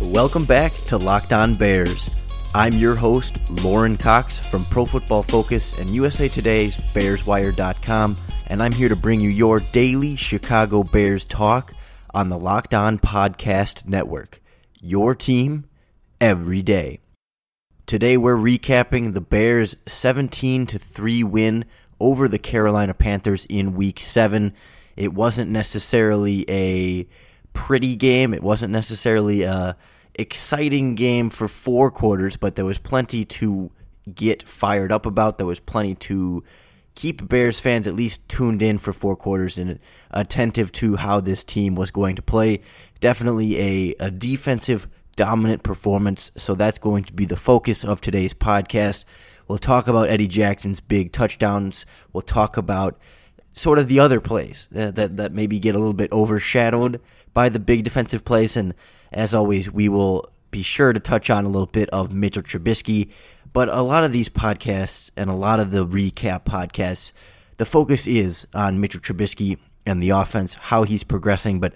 Welcome back to Locked On Bears. I'm your host, Lauren Cox from Pro Football Focus and USA Today's BearsWire.com, and I'm here to bring you your daily Chicago Bears talk on the Locked On Podcast Network. Your team every day. Today we're recapping the Bears' 17 3 win over the Carolina Panthers in week 7. It wasn't necessarily a pretty game. It wasn't necessarily a exciting game for four quarters, but there was plenty to get fired up about. There was plenty to keep Bears fans at least tuned in for four quarters and attentive to how this team was going to play. Definitely a, a defensive dominant performance, so that's going to be the focus of today's podcast. We'll talk about Eddie Jackson's big touchdowns. We'll talk about sort of the other plays that, that, that maybe get a little bit overshadowed by the big defensive plays and as always, we will be sure to touch on a little bit of Mitchell Trubisky. But a lot of these podcasts and a lot of the recap podcasts, the focus is on Mitchell Trubisky and the offense, how he's progressing. But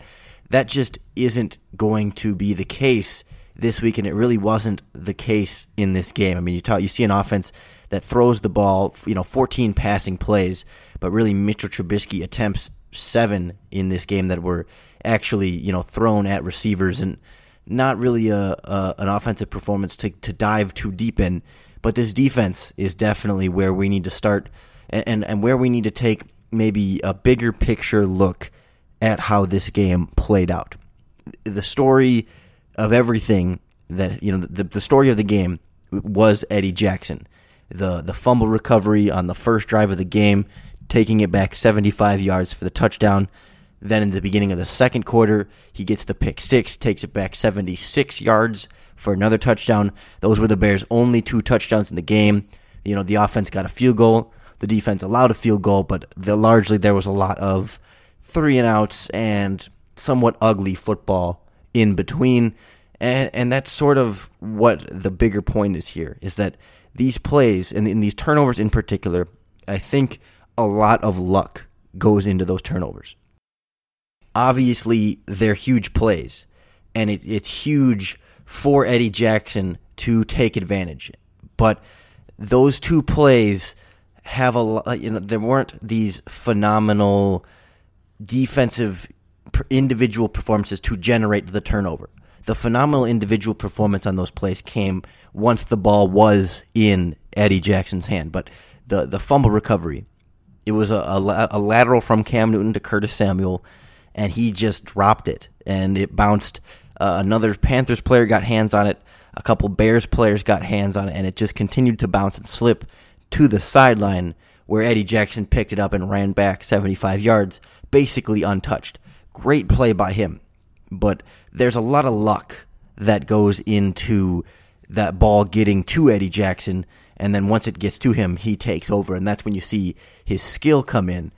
that just isn't going to be the case this week, and it really wasn't the case in this game. I mean, you talk, you see an offense that throws the ball, you know, 14 passing plays, but really Mitchell Trubisky attempts seven in this game that were actually you know thrown at receivers and not really a, a, an offensive performance to, to dive too deep in. But this defense is definitely where we need to start and, and, and where we need to take maybe a bigger picture look at how this game played out. The story of everything that you know the, the story of the game was Eddie Jackson. The the fumble recovery on the first drive of the game, taking it back 75 yards for the touchdown. Then in the beginning of the second quarter, he gets the pick six, takes it back 76 yards for another touchdown. Those were the Bears' only two touchdowns in the game. You know, the offense got a field goal, the defense allowed a field goal, but the, largely there was a lot of three and outs and somewhat ugly football in between. And, and that's sort of what the bigger point is here is that these plays and in these turnovers in particular, I think a lot of luck goes into those turnovers obviously they're huge plays, and it, it's huge for Eddie Jackson to take advantage. But those two plays have a lot, you know there weren't these phenomenal defensive individual performances to generate the turnover. The phenomenal individual performance on those plays came once the ball was in Eddie Jackson's hand. But the the fumble recovery, it was a, a, a lateral from Cam Newton to Curtis Samuel and he just dropped it, and it bounced. Uh, another Panthers player got hands on it. A couple Bears players got hands on it, and it just continued to bounce and slip to the sideline where Eddie Jackson picked it up and ran back 75 yards, basically untouched. Great play by him, but there's a lot of luck that goes into that ball getting to Eddie Jackson, and then once it gets to him, he takes over, and that's when you see his skill come in.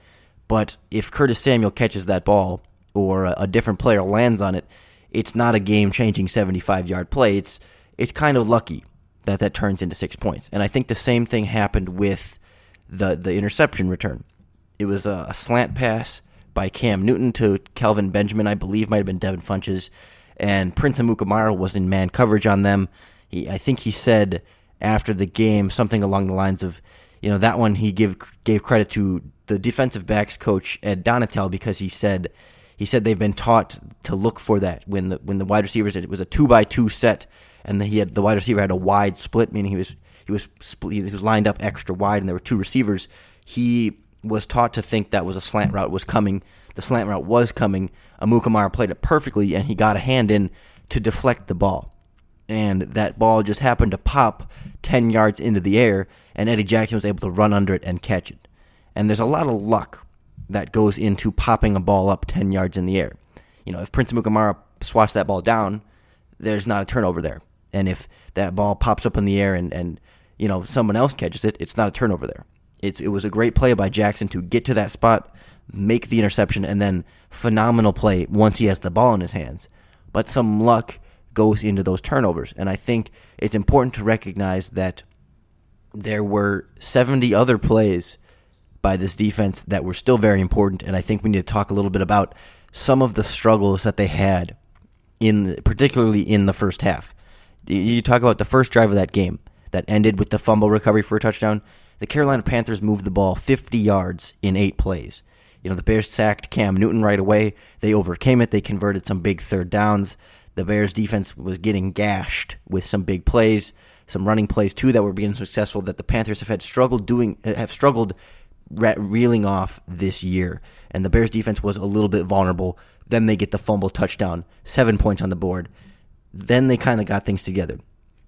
But if Curtis Samuel catches that ball or a different player lands on it, it's not a game changing 75 yard play. It's, it's kind of lucky that that turns into six points. And I think the same thing happened with the, the interception return. It was a, a slant pass by Cam Newton to Kelvin Benjamin, I believe might have been Devin Funchess, and Prince Amukamara was in man coverage on them. He, I think he said after the game something along the lines of, you know, that one he give gave credit to the defensive backs coach Ed Donatell because he said he said they've been taught to look for that when the when the wide receivers it was a two by two set and he had the wide receiver had a wide split meaning he was he was split, he was lined up extra wide and there were two receivers. He was taught to think that was a slant route was coming. The slant route was coming. Amukamara played it perfectly and he got a hand in to deflect the ball and that ball just happened to pop 10 yards into the air and Eddie Jackson was able to run under it and catch it and there's a lot of luck that goes into popping a ball up 10 yards in the air. You know, if Prince Amukamara swats that ball down, there's not a turnover there. And if that ball pops up in the air and, and you know, someone else catches it, it's not a turnover there. It's, it was a great play by Jackson to get to that spot, make the interception, and then phenomenal play once he has the ball in his hands. But some luck goes into those turnovers. And I think it's important to recognize that there were 70 other plays by this defense that were still very important. And I think we need to talk a little bit about some of the struggles that they had in particularly in the first half. You talk about the first drive of that game that ended with the fumble recovery for a touchdown. The Carolina Panthers moved the ball 50 yards in eight plays. You know, the Bears sacked Cam Newton right away. They overcame it. They converted some big third downs. The Bears defense was getting gashed with some big plays, some running plays too that were being successful that the Panthers have had struggled doing have struggled reeling off this year. And the Bears defense was a little bit vulnerable. Then they get the fumble touchdown, 7 points on the board. Then they kind of got things together.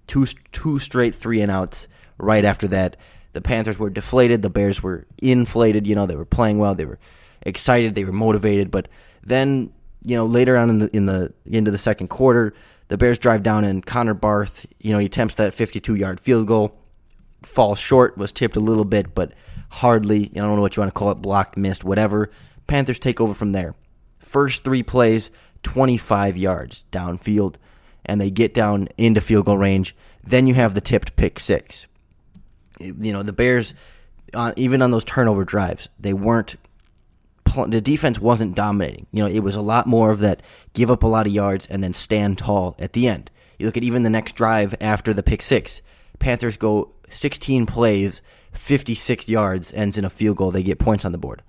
Two two straight three and outs right after that. The Panthers were deflated, the Bears were inflated, you know, they were playing well, they were excited, they were motivated, but then you know, later on in the in the into the second quarter, the Bears drive down and Connor Barth, you know, he attempts that 52-yard field goal, falls short, was tipped a little bit, but hardly. I don't know what you want to call it, blocked, missed, whatever. Panthers take over from there. First three plays, 25 yards downfield, and they get down into field goal range. Then you have the tipped pick six. You know, the Bears, uh, even on those turnover drives, they weren't the defense wasn't dominating. You know, it was a lot more of that give up a lot of yards and then stand tall at the end. You look at even the next drive after the pick six. Panthers go 16 plays, 56 yards, ends in a field goal. They get points on the board.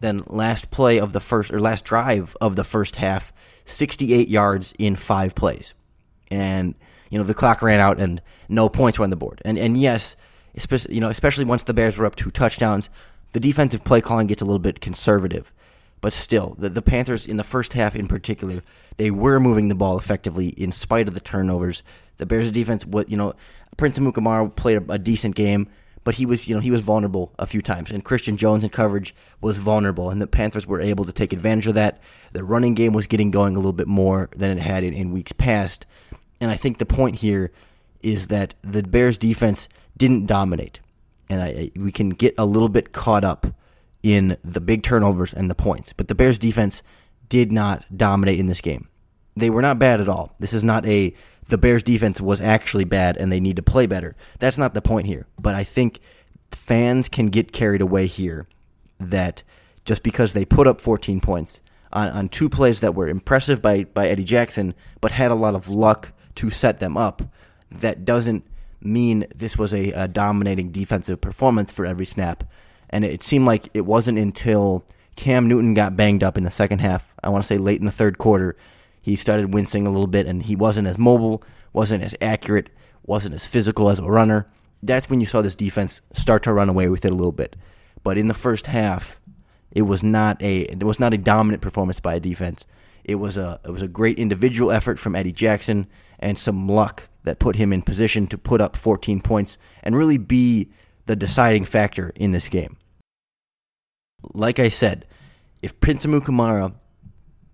Then last play of the first or last drive of the first half, 68 yards in five plays, and you know the clock ran out and no points were on the board. And and yes, especially you know especially once the Bears were up two touchdowns, the defensive play calling gets a little bit conservative. But still, the, the Panthers in the first half in particular, they were moving the ball effectively in spite of the turnovers. The Bears defense, what you know, Prince Amukamara played a, a decent game, but he was you know he was vulnerable a few times, and Christian Jones in coverage was vulnerable, and the Panthers were able to take advantage of that. The running game was getting going a little bit more than it had in, in weeks past, and I think the point here is that the Bears defense didn't dominate and I, we can get a little bit caught up in the big turnovers and the points. But the Bears defense did not dominate in this game. They were not bad at all. This is not a the Bears defense was actually bad and they need to play better. That's not the point here. But I think fans can get carried away here that just because they put up 14 points on, on two plays that were impressive by, by Eddie Jackson, but had a lot of luck to set them up, that doesn't mean this was a, a dominating defensive performance for every snap. And it seemed like it wasn't until Cam Newton got banged up in the second half, I want to say late in the third quarter, he started wincing a little bit and he wasn't as mobile, wasn't as accurate, wasn't as physical as a runner. That's when you saw this defense start to run away with it a little bit. But in the first half, it was not a it was not a dominant performance by a defense. It was a it was a great individual effort from Eddie Jackson and some luck that put him in position to put up 14 points and really be the deciding factor in this game. Like I said, if Prince Amukamara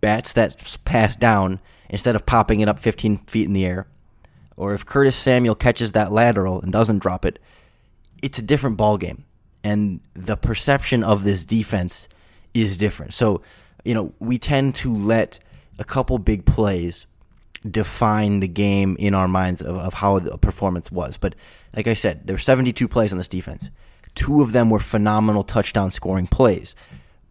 bats that pass down instead of popping it up 15 feet in the air, or if Curtis Samuel catches that lateral and doesn't drop it, it's a different ball game. And the perception of this defense is different. So, you know, we tend to let a couple big plays define the game in our minds of, of how the performance was. But like I said, there were 72 plays on this defense. Two of them were phenomenal touchdown scoring plays.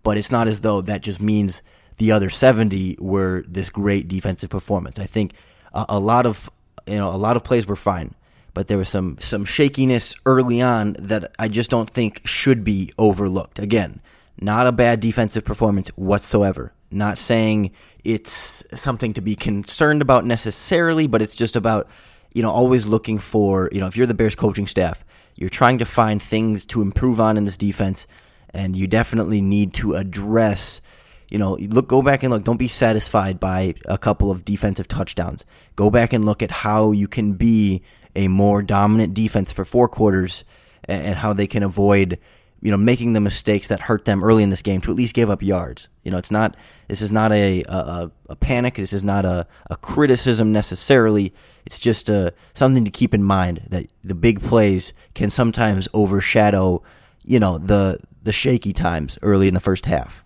But it's not as though that just means the other 70 were this great defensive performance. I think a, a lot of you know a lot of plays were fine, but there was some some shakiness early on that I just don't think should be overlooked. Again, not a bad defensive performance whatsoever. Not saying it's something to be concerned about necessarily, but it's just about, you know, always looking for, you know, if you're the Bears coaching staff, you're trying to find things to improve on in this defense, and you definitely need to address, you know, look, go back and look. Don't be satisfied by a couple of defensive touchdowns. Go back and look at how you can be a more dominant defense for four quarters and how they can avoid you know, making the mistakes that hurt them early in this game to at least give up yards. You know, it's not this is not a a, a panic. This is not a, a criticism necessarily. It's just a, uh, something to keep in mind that the big plays can sometimes overshadow, you know, the the shaky times early in the first half.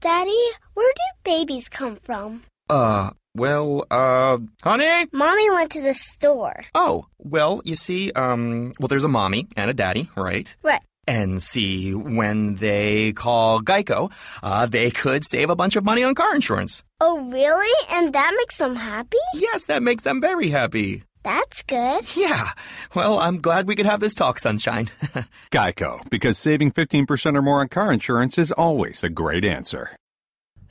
Daddy, where do babies come from? Uh, well, uh, honey? Mommy went to the store. Oh, well, you see, um, well, there's a mommy and a daddy, right? Right. And see, when they call Geico, uh, they could save a bunch of money on car insurance. Oh, really? And that makes them happy? Yes, that makes them very happy. That's good. Yeah. Well, I'm glad we could have this talk, Sunshine. Geico, because saving 15% or more on car insurance is always a great answer.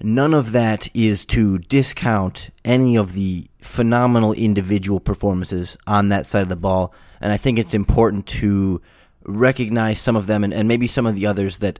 None of that is to discount any of the phenomenal individual performances on that side of the ball. And I think it's important to recognize some of them and, and maybe some of the others that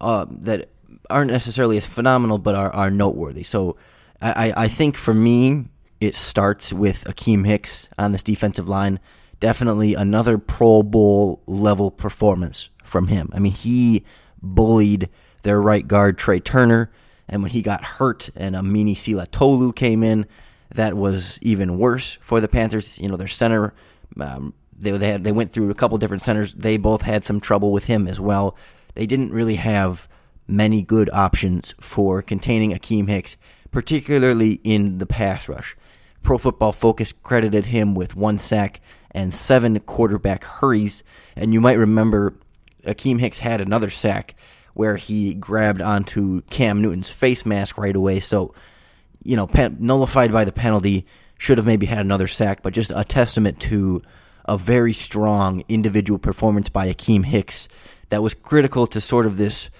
uh, that aren't necessarily as phenomenal but are, are noteworthy. So I, I think for me, it starts with Akiem Hicks on this defensive line. Definitely another Pro Bowl level performance from him. I mean, he bullied their right guard, Trai Turner, and when he got hurt and Amini Silatolu came in, that was even worse for the Panthers. You know, their center um, they they, had, they went through a couple different centers. They both had some trouble with him as well. They didn't really have many good options for containing Akiem Hicks, particularly in the pass rush. Pro Football Focus credited him with one sack and seven quarterback hurries, and you might remember Akiem Hicks had another sack where he grabbed onto Cam Newton's face mask right away. So, you know, nullified by the penalty, should have maybe had another sack, but just a testament to a very strong individual performance by Akiem Hicks that was critical to sort of this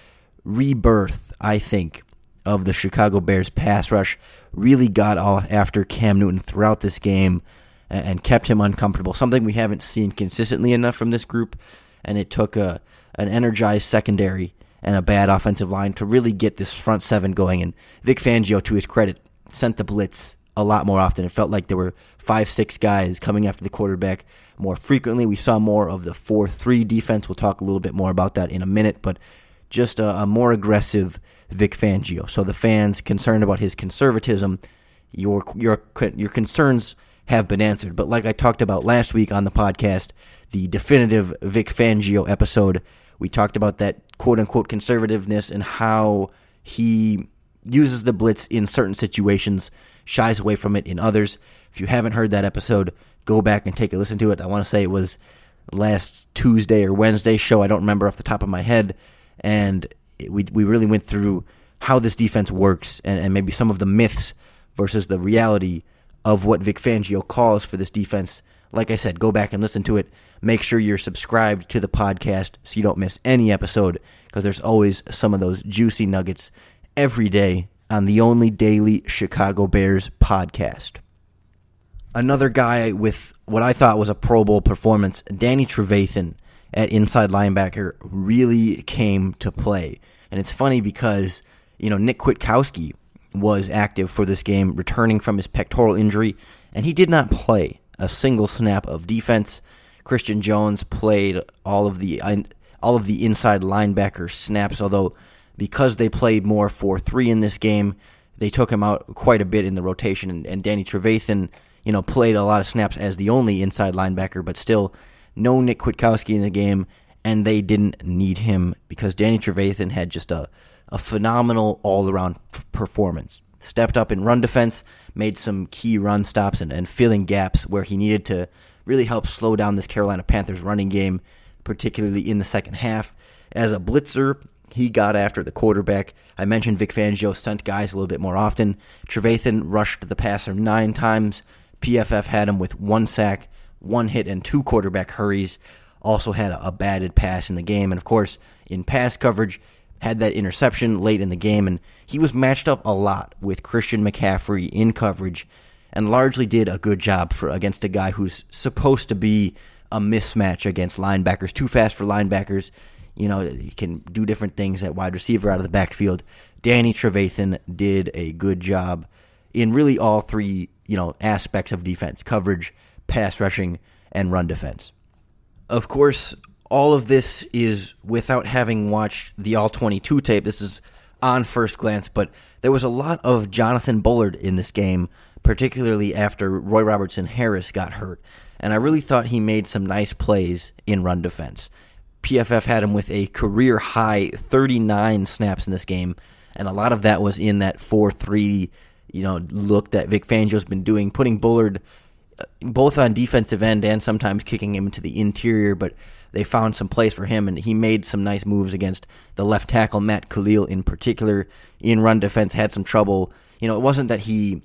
rebirth, I think, of the Chicago Bears pass rush. Really got after Cam Newton throughout this game and kept him uncomfortable. Something we haven't seen consistently enough from this group, and it took a an energized secondary and a bad offensive line to really get this front seven going. And Vic Fangio, to his credit, sent the blitz a lot more often. It felt like there were five, six guys coming after the quarterback more frequently. We saw more of the 4 3 defense. We'll talk a little bit more about that in a minute, but just a, a more aggressive Vic Fangio. So the fans concerned about his conservatism, your, your, your concerns have been answered. But like I talked about last week on the podcast, the definitive Vic Fangio episode, we talked about that quote unquote conservativeness and how he uses the blitz in certain situations, shies away from it in others. If you haven't heard that episode, go back and take a listen to it. I want to say it was last Tuesday or Wednesday show. I don't remember off the top of my head. And it, we, we really went through how this defense works and, and maybe some of the myths versus the reality of what Vic Fangio calls for this defense. Like I said, go back and listen to it. Make sure you're subscribed to the podcast so you don't miss any episode because there's always some of those juicy nuggets every day on the only daily Chicago Bears podcast another guy with what I thought was a Pro Bowl performance, Danny Trevathan at inside linebacker really came to play. And it's funny because, you know, Nick Kwiatkoski was active for this game, returning from his pectoral injury, and he did not play a single snap of defense. Christian Jones played all of the all of the inside linebacker snaps, although because they played more 4-3 in this game, they took him out quite a bit in the rotation, and, and Danny Trevathan you know, played a lot of snaps as the only inside linebacker, but still no Nick Kwiatkoski in the game, and they didn't need him because Danny Trevathan had just a, a phenomenal all around performance. Stepped up in run defense, made some key run stops, and, and filling gaps where he needed to really help slow down this Carolina Panthers running game, particularly in the second half. As a blitzer, he got after the quarterback. I mentioned Vic Fangio sent guys a little bit more often. Trevathan rushed the passer nine times, PFF had him with one sack, one hit, and two quarterback hurries. Also had a, a batted pass in the game, and of course, in pass coverage, had that interception late in the game, and he was matched up a lot with Christian McCaffrey in coverage, and largely did a good job for against a guy who's supposed to be a mismatch against linebackers. Too fast for linebackers. You know, he can do different things at wide receiver out of the backfield. Danny Trevathan did a good job in really all three you know aspects of defense: coverage, pass rushing, and run defense. Of course, all of this is without having watched the all 22 tape. This is on first glance, but there was a lot of Jonathan Bullard in this game, particularly after Roy Robertson Harris got hurt. And I really thought he made some nice plays in run defense. PFF had him with a career high 39 snaps in this game, and a lot of that was in that 4 3 you know, look that Vic Fangio's been doing, putting Bullard uh, both on defensive end and sometimes kicking him into the interior, but they found some place for him, and he made some nice moves against the left tackle Matt Kalil in particular. In run defense, had some trouble. You know, it wasn't that he,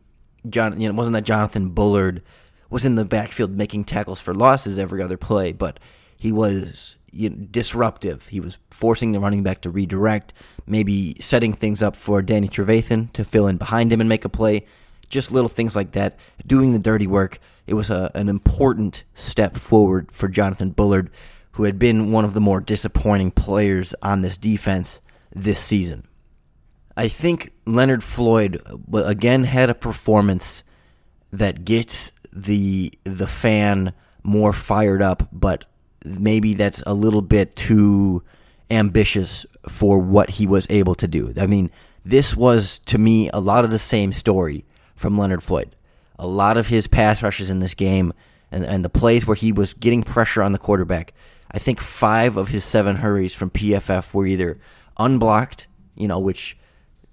John, you know, it wasn't that Jonathan Bullard was in the backfield making tackles for losses every other play, but he was you know, disruptive. He was forcing the running back to redirect, maybe setting things up for Danny Trevathan to fill in behind him and make a play. Just little things like that, doing the dirty work. It was a, an important step forward for Jonathan Bullard, who had been one of the more disappointing players on this defense this season. I think Leonard Floyd uh, again had a performance that gets the the fan more fired up, but maybe that's a little bit too ambitious for what he was able to do. I mean, this was to me a lot of the same story from Leonard Floyd. A lot of his pass rushes in this game and, and the plays where he was getting pressure on the quarterback. I think five of his seven hurries from PFF were either unblocked, you know, which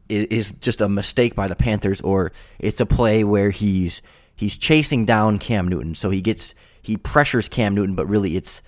is just a mistake by the Panthers, or it's a play where he's he's chasing down Cam Newton, so he gets he pressures Cam Newton, but really it's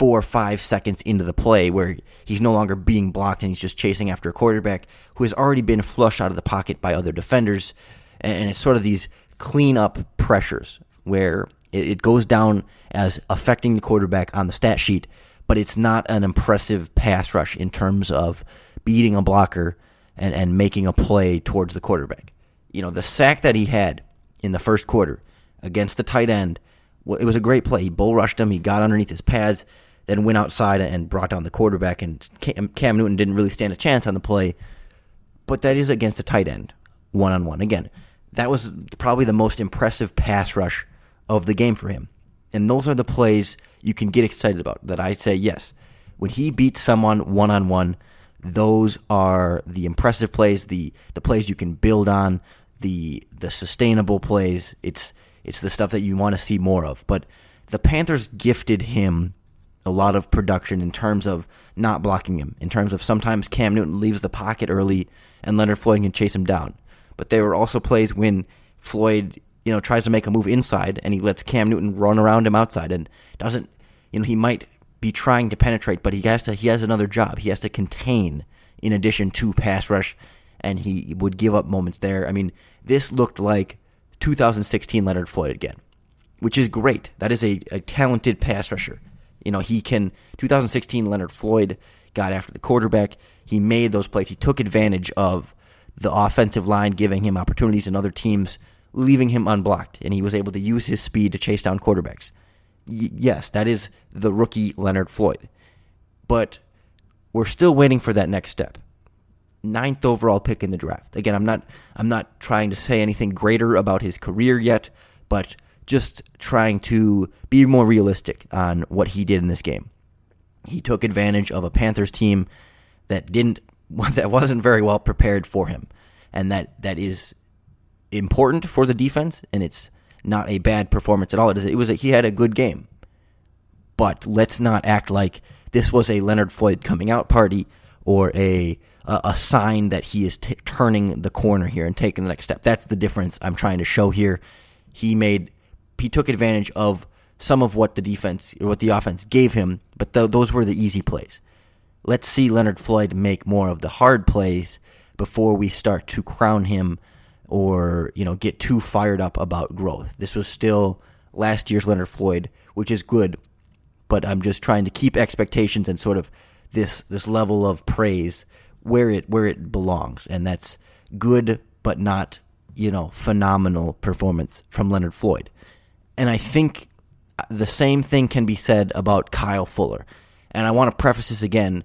four or five seconds into the play where he's no longer being blocked and he's just chasing after a quarterback who has already been flushed out of the pocket by other defenders. And it's sort of these cleanup pressures where it goes down as affecting the quarterback on the stat sheet, but it's not an impressive pass rush in terms of beating a blocker and, and making a play towards the quarterback. You know, the sack that he had in the first quarter against the tight end, it was a great play. He bull rushed him, he got underneath his pads, then went outside and brought down the quarterback. And Cam Newton didn't really stand a chance on the play, but that is against a tight end, one on one. Again, that was probably the most impressive pass rush of the game for him. And those are the plays you can get excited about. That I say, yes, when he beats someone one on one, those are the impressive plays, the the plays you can build on, the the sustainable plays. It's it's the stuff that you want to see more of. But the Panthers gifted him a lot of production in terms of not blocking him, in terms of sometimes Cam Newton leaves the pocket early and Leonard Floyd can chase him down. But there were also plays when Floyd, you know, tries to make a move inside and he lets Cam Newton run around him outside and doesn't, you know, he might be trying to penetrate, but he has to he has another job. He has to contain in addition to pass rush and he would give up moments there. I mean, this looked like 2016 Leonard Floyd again, which is great. That is a, a talented pass rusher. You know, he can. 2016 Leonard Floyd got after the quarterback. He made those plays. He took advantage of the offensive line giving him opportunities and other teams leaving him unblocked, and he was able to use his speed to chase down quarterbacks. Y- yes, that is the rookie Leonard Floyd. But we're still waiting for that next step. Ninth overall pick in the draft. Again, I'm not I'm not trying to say anything greater about his career yet, but just trying to be more realistic on what he did in this game. He took advantage of a Panthers team that didn't that wasn't very well prepared for him, and that that is important for the defense. And it's not a bad performance at all. It, is, it was a, he had a good game, but let's not act like this was a Leonard Floyd coming out party or a a, a sign that he is t- turning the corner here and taking the next step. That's the difference I'm trying to show here. He made he took advantage of some of what the defense or what the offense gave him, but th- those were the easy plays. Let's see Leonard Floyd make more of the hard plays before we start to crown him or you know get too fired up about growth. This was still last year's Leonard Floyd, which is good, but I'm just trying to keep expectations and sort of this this level of praise where it where it belongs, and that's good but not you know phenomenal performance from Leonard Floyd. And I think the same thing can be said about Kyle Fuller. And I want to preface this again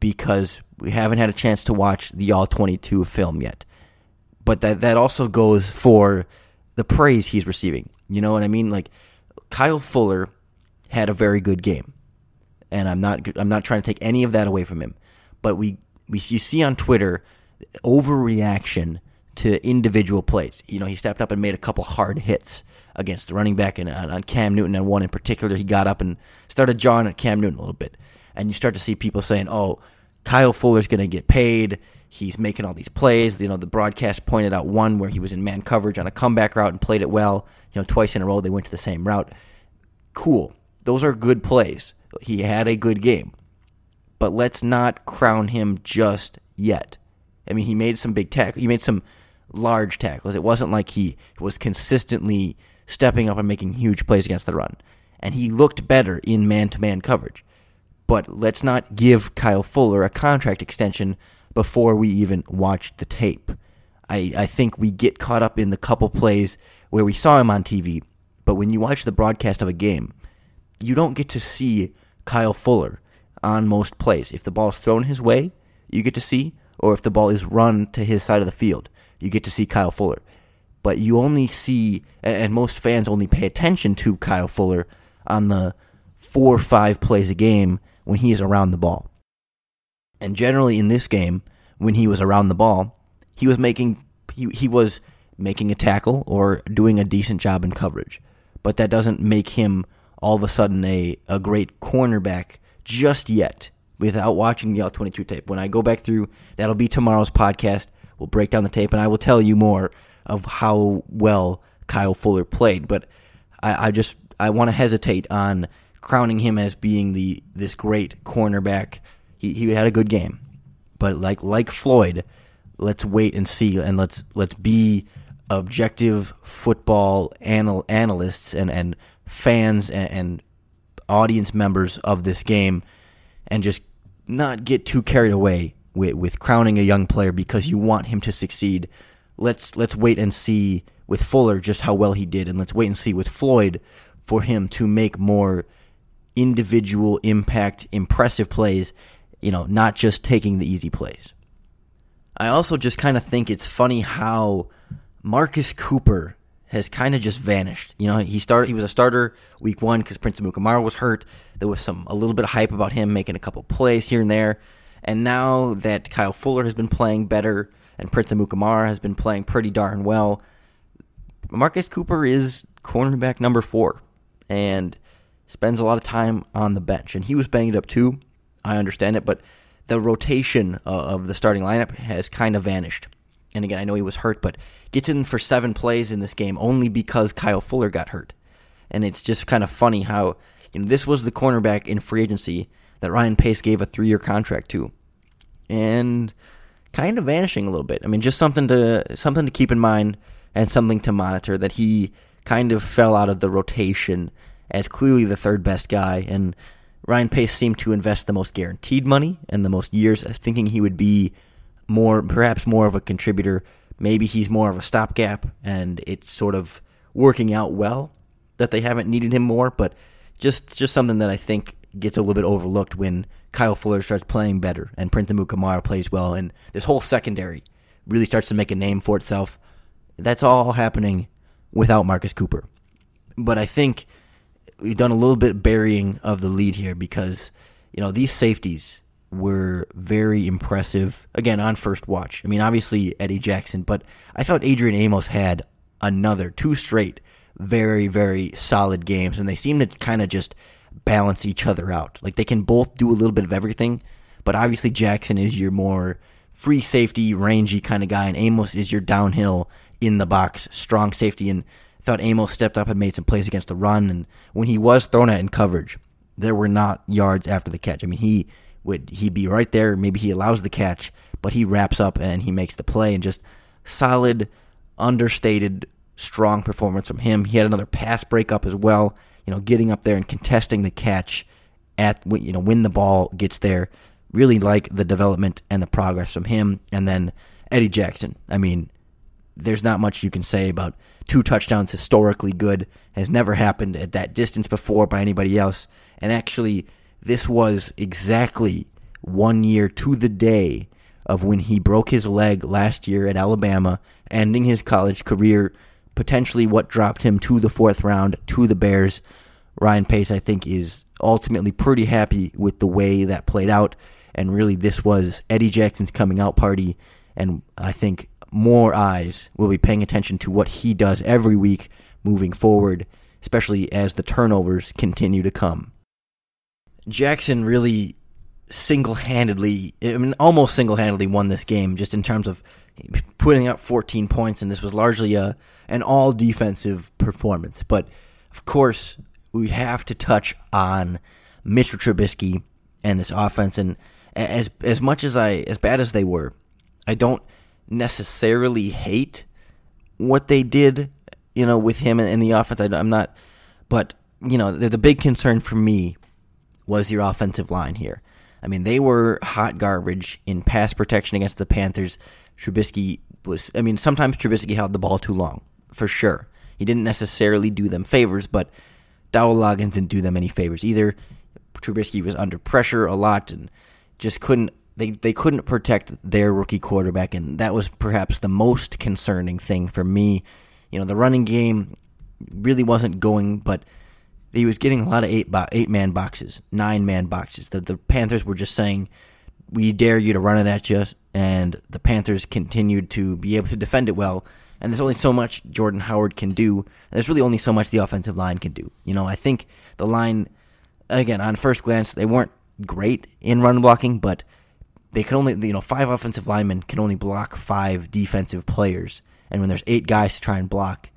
because we haven't had a chance to watch the All 22 film yet. But that, that also goes for the praise he's receiving. You know what I mean? Like, Kyle Fuller had a very good game. and I'm not I'm not trying to take any of that away from him. But we we you see on Twitter overreaction to individual plays. You know, he stepped up and made a couple hard hits against the running back and uh, on Cam Newton, and one in particular, he got up and started jawing at Cam Newton a little bit. And you start to see people saying, "Oh, Kyle Fuller's going to get paid. He's making all these plays." You know, the broadcast pointed out one where he was in man coverage on a comeback route and played it well. You know, twice in a row they went to the same route. Cool, those are good plays. He had a good game, but let's not crown him just yet. I mean, he made some big tackles. He made some large tackles. It wasn't like he was consistently stepping up and making huge plays against the run. And he looked better in man to man coverage. But let's not give Kyle Fuller a contract extension before we even watch the tape. I, I think we get caught up in the couple plays where we saw him on TV, but when you watch the broadcast of a game, you don't get to see Kyle Fuller on most plays. If the ball is thrown his way, you get to see, or if the ball is run to his side of the field, you get to see Kyle Fuller. But you only see, and most fans only pay attention to Kyle Fuller on the four or five plays a game when he is around the ball. And generally in this game, when he was around the ball, he was making he, he was making a tackle or doing a decent job in coverage. But that doesn't make him all of a sudden a, a great cornerback just yet without watching the All 22 tape. When I go back through, that'll be tomorrow's podcast. We'll break down the tape and I will tell you more of how well Kyle Fuller played. But I, I just I want to hesitate on crowning him as being the this great cornerback. He he had a good game, but like like Floyd, let's wait and see and let's let's be objective football anal- analysts and and fans and, and audience members of this game, and just not get too carried away with, with crowning a young player because you want him to succeed. Let's let's wait and see with Fuller just how well he did, and let's wait and see with Floyd for him to make more individual impact, impressive plays. You know, not just taking the easy plays. I also just kind of think it's funny how Marcus Cooper has kind of just vanished. You know, he started. He was a starter week one because Prince Amukamara was hurt. There was some a little bit of hype about him making a couple plays here and there. And now that Kyle Fuller has been playing better and Prince Amukamara has been playing pretty darn well, Marcus Cooper is cornerback number four and spends a lot of time on the bench. And he was banged up too. I understand it, but the rotation uh, of the starting lineup has kind of vanished. And again, I know he was hurt, but gets in for seven plays in this game only because Kyle Fuller got hurt. And it's just kind of funny how you know this was the cornerback in free agency that Ryan Pace gave a three-year contract to, and kind of vanishing a little bit. I mean, just something to something to keep in mind and something to monitor that he kind of fell out of the rotation as clearly the third best guy and. Ryan Pace seemed to invest the most guaranteed money and the most years, uh, thinking he would be more, perhaps more of a contributor. Maybe he's more of a stopgap, and it's sort of working out well that they haven't needed him more. But just just something that I think gets a little bit overlooked when Kyle Fuller starts playing better and Prince Amukamara plays well, and this whole secondary really starts to make a name for itself. That's all happening without Marcus Cooper. But I think we've done a little bit burying of the lead here because you know these safeties were very impressive again on first watch. I mean, obviously Eddie Jackson, but I thought Adrian Amos had another two straight very very solid games, and they seem to kind of just balance each other out. Like they can both do a little bit of everything, but obviously Jackson is your more free safety, rangy kind of guy, and Amos is your downhill in the box, strong safety. And I thought Amos stepped up and made some plays against the run, and when he was thrown at in coverage, there were not yards after the catch. I mean, he would he'd be right there? Maybe he allows the catch, but he wraps up and he makes the play, and just solid, understated, strong performance from him. He had another pass breakup as well you know, getting up there and contesting the catch at you know when the ball gets there. Really like the development and the progress from him, and then Eddie Jackson. I mean, there's not much you can say about two touchdowns historically good. Has never happened at that distance before by anybody else. And actually, this was exactly one year to the day of when he broke his leg last year at Alabama, ending his college career, potentially what dropped him to the fourth round to the Bears. Ryan Pace, I think, is ultimately pretty happy with the way that played out. And really, this was Eddie Jackson's coming out party. And I think more eyes will be paying attention to what he does every week moving forward, especially as the turnovers continue to come. Jackson really single handedly, I mean, almost single handedly won this game just in terms of putting up 14 points, and this was largely a an all defensive performance. But of course, we have to touch on Mitchell Trubisky and this offense. And as as much as I as bad as they were, I don't necessarily hate what they did. You know, with him in the offense, I, I'm not. But you know, the, the big concern for me was your offensive line here. I mean, they were hot garbage in pass protection against the Panthers. Trubisky was, I mean, sometimes Trubisky held the ball too long, for sure. He didn't necessarily do them favors, but Dowell Loggains didn't do them any favors either. Trubisky was under pressure a lot and just couldn't they, they couldn't protect their rookie quarterback, and that was perhaps the most concerning thing for me. You know, the running game really wasn't going, but he was getting a lot of eight bo- eight man boxes, nine man boxes. The the Panthers were just saying, "We dare you to run it at you," and the Panthers continued to be able to defend it well. And there's only so much Jordan Howard can do. And there's really only so much the offensive line can do. You know, I think the line, again, on first glance, they weren't great in run blocking, but they could only, you know, five offensive linemen can only block five defensive players. And when there's eight guys to try and block,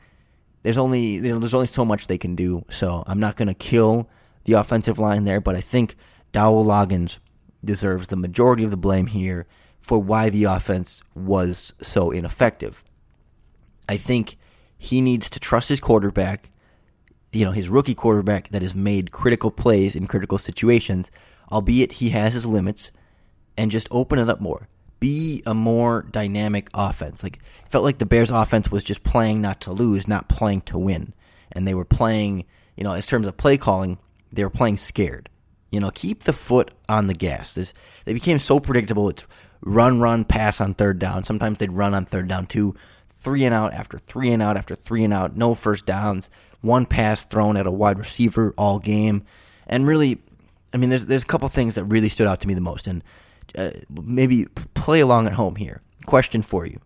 there's only, you know, there's only so much they can do. So I'm not going to kill the offensive line there, but I think Dowell Loggains deserves the majority of the blame here for why the offense was so ineffective. I think he needs to trust his quarterback, you know, his rookie quarterback that has made critical plays in critical situations, albeit he has his limits, and just open it up more. Be a more dynamic offense. Like felt like the Bears offense was just playing not to lose, not playing to win. And they were playing, you know, in terms of play calling, they were playing scared. You know, keep the foot on the gas. This, they became so predictable. It's run, run, pass on third down. Sometimes they'd run on third down too three and out after three and out after three and out, no first downs, one pass thrown at a wide receiver all game, and really, I mean, there's there's a couple things that really stood out to me the most, and uh, maybe play along at home here. Question for you: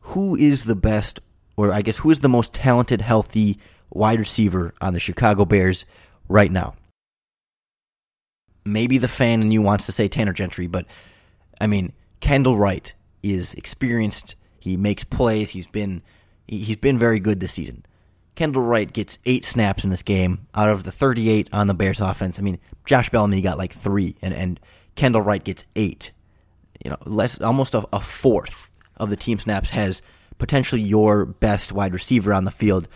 Who is the best, or I guess who is the most talented, healthy wide receiver on the Chicago Bears right now? Maybe the fan in you wants to say Tanner Gentry, but I mean, Kendall Wright is experienced he makes plays. He's been he's been very good this season. Kendall Wright gets eight snaps in this game out of the 38 on the Bears offense. I mean, Josh Bellamy got like three, and, and Kendall Wright gets eight. You know, less almost a, a fourth of the team snaps has potentially your best wide receiver on the field,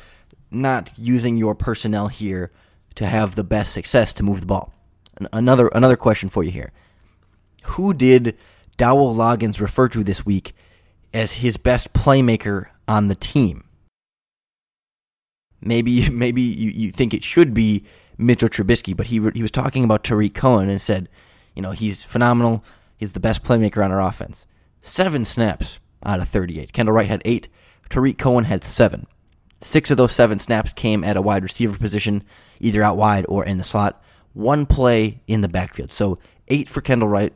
not using your personnel here to have the best success to move the ball. Another another question for you here: Who did Dowell Loggains refer to this week as his best playmaker on the team. Maybe maybe you, you think it should be Mitchell Trubisky, but he he was talking about Tarik Cohen and said, you know, he's phenomenal. He's the best playmaker on our offense. Seven snaps out of 38. Kendall Wright had eight. Tarik Cohen had seven. Six of those seven snaps came at a wide receiver position, either out wide or in the slot. One play in the backfield. So eight for Kendall Wright,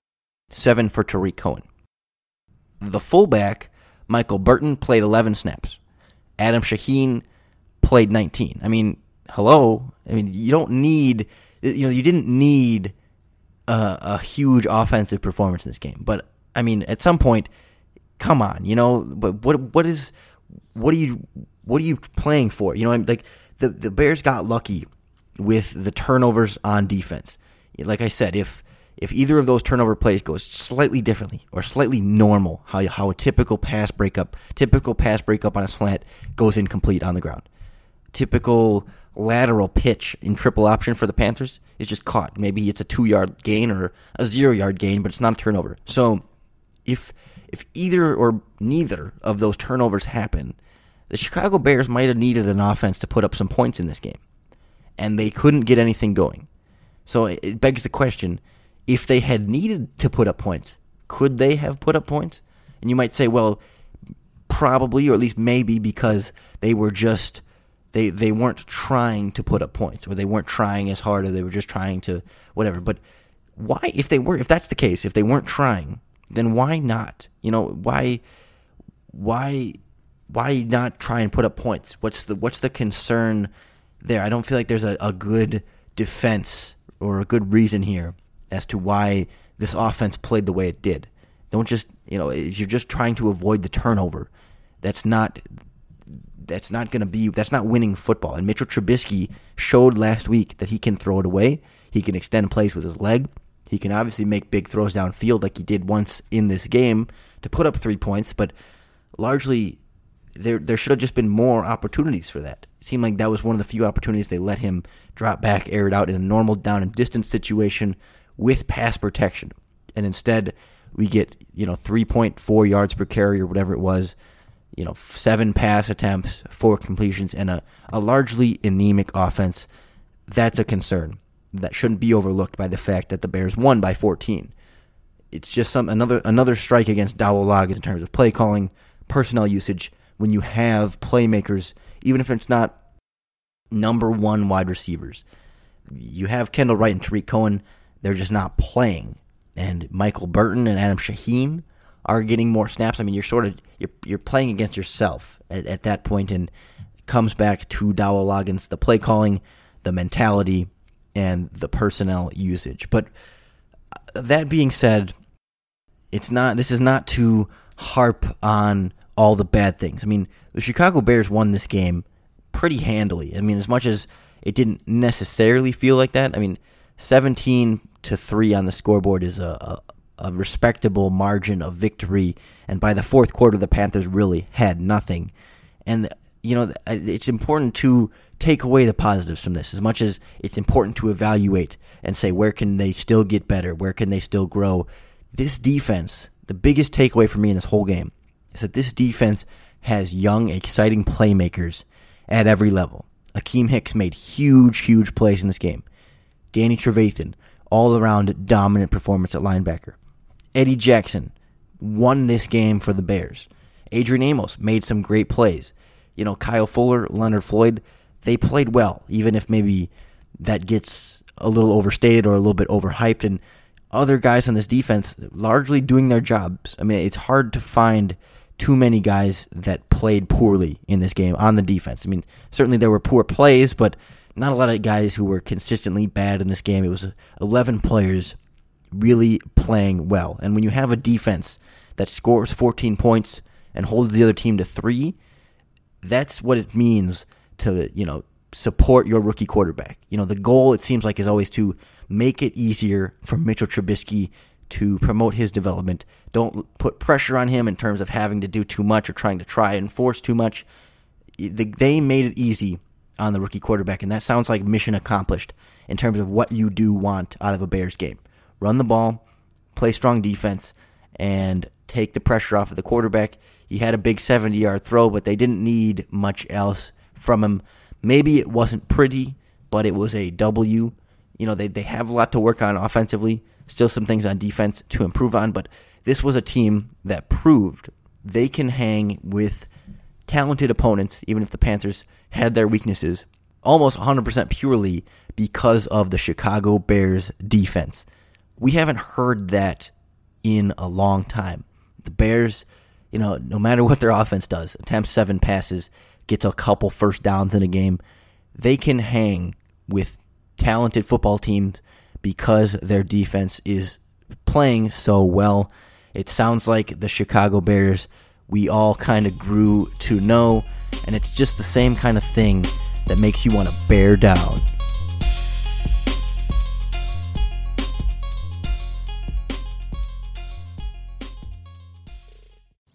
seven for Tarik Cohen. The fullback, Michael Burton, played 11 snaps. Adam Shaheen played 19. I mean, hello. I mean, you don't need, you know, you didn't need a, a huge offensive performance in this game. But I mean, at some point, come on, you know. But what what is what are you what are you playing for? You know, like the the Bears got lucky with the turnovers on defense. Like I said, if if either of those turnover plays goes slightly differently or slightly normal, how how a typical pass breakup, typical pass breakup on a slant goes incomplete on the ground. Typical lateral pitch in triple option for the Panthers is just caught. Maybe it's a two yard gain or a zero yard gain, but it's not a turnover. So if if either or neither of those turnovers happen, the Chicago Bears might have needed an offense to put up some points in this game. And they couldn't get anything going. So it begs the question if they had needed to put up points, could they have put up points? And you might say, well, probably, or at least maybe, because they were just They they weren't trying to put up points, or they weren't trying as hard, or they were just trying to whatever. But why, if they were, if that's the case, if they weren't trying, then why not? You know, why, why, why not try and put up points? What's the what's the concern there? I don't feel like there's a, a good defense or a good reason here as to why this offense played the way it did. Don't just you know if you're just trying to avoid the turnover. That's not that's not going to be that's not winning football. And Mitchell Trubisky showed last week that he can throw it away. He can extend plays with his leg. He can obviously make big throws downfield like he did once in this game to put up 3 points, but largely there there should have just been more opportunities for that. It seemed like that was one of the few opportunities they let him drop back, air it out in a normal down and distance situation with pass protection. And instead, we get, you know, 3.4 yards per carry or whatever it was you know, seven pass attempts, four completions, and a, a largely anemic offense, that's a concern that shouldn't be overlooked by the fact that the Bears won by 14. It's just some another another strike against Dowell Loggains in terms of play calling, personnel usage. When you have playmakers, even if it's not number one wide receivers, you have Kendall Wright and Tarik Cohen. They're just not playing, and Michael Burton and Adam Shaheen are getting more snaps. I mean, you're sort of you're you're playing against yourself at, at that point, and comes back to Dowell Loggains, the play calling, the mentality, and the personnel usage. But uh, that being said, it's not. This is not to harp on all the bad things. I mean, the Chicago Bears won this game pretty handily. I mean, as much as it didn't necessarily feel like that. I mean, 17 to 3 on the scoreboard is a, a respectable margin of victory. And by the fourth quarter, the Panthers really had nothing. And, you know, it's important to take away the positives from this as much as it's important to evaluate and say, where can they still get better? Where can they still grow? This defense, the biggest takeaway for me in this whole game is that this defense has young, exciting playmakers at every level. Akiem Hicks made huge, huge plays in this game. Danny Trevathan, all around dominant performance at linebacker. Eddie Jackson won this game for the Bears. Adrian Amos made some great plays. You know, Kyle Fuller, Leonard Floyd, they played well, even if maybe that gets a little overstated or a little bit overhyped. And other guys on this defense largely doing their jobs. I mean, it's hard to find too many guys that played poorly in this game on the defense. I mean, certainly there were poor plays, but not a lot of guys who were consistently bad in this game. It was 11 players really playing well. And when you have a defense that scores 14 points and holds the other team to three, that's what it means to, you know, support your rookie quarterback. You know, the goal, it seems like, is always to make it easier for Mitchell Trubisky to promote his development. Don't put pressure on him in terms of having to do too much or trying to try and force too much. They made it easy on the rookie quarterback, and that sounds like mission accomplished in terms of what you do want out of a Bears game run the ball, play strong defense, and take the pressure off of the quarterback. He had a big 70 yard throw, but they didn't need much else from him. Maybe it wasn't pretty, but it was a W. You know, they, they have a lot to work on offensively, still some things on defense to improve on, but this was a team that proved they can hang with talented opponents, even if the Panthers had their weaknesses, almost 100% purely because of the Chicago Bears defense. We haven't heard that in a long time. The Bears, you know, no matter what their offense does, attempts seven passes, gets a couple first downs in a game, they can hang with talented football teams because their defense is playing so well. It sounds like the Chicago Bears we all kind of grew to know, and it's just the same kind of thing that makes you want to bear down.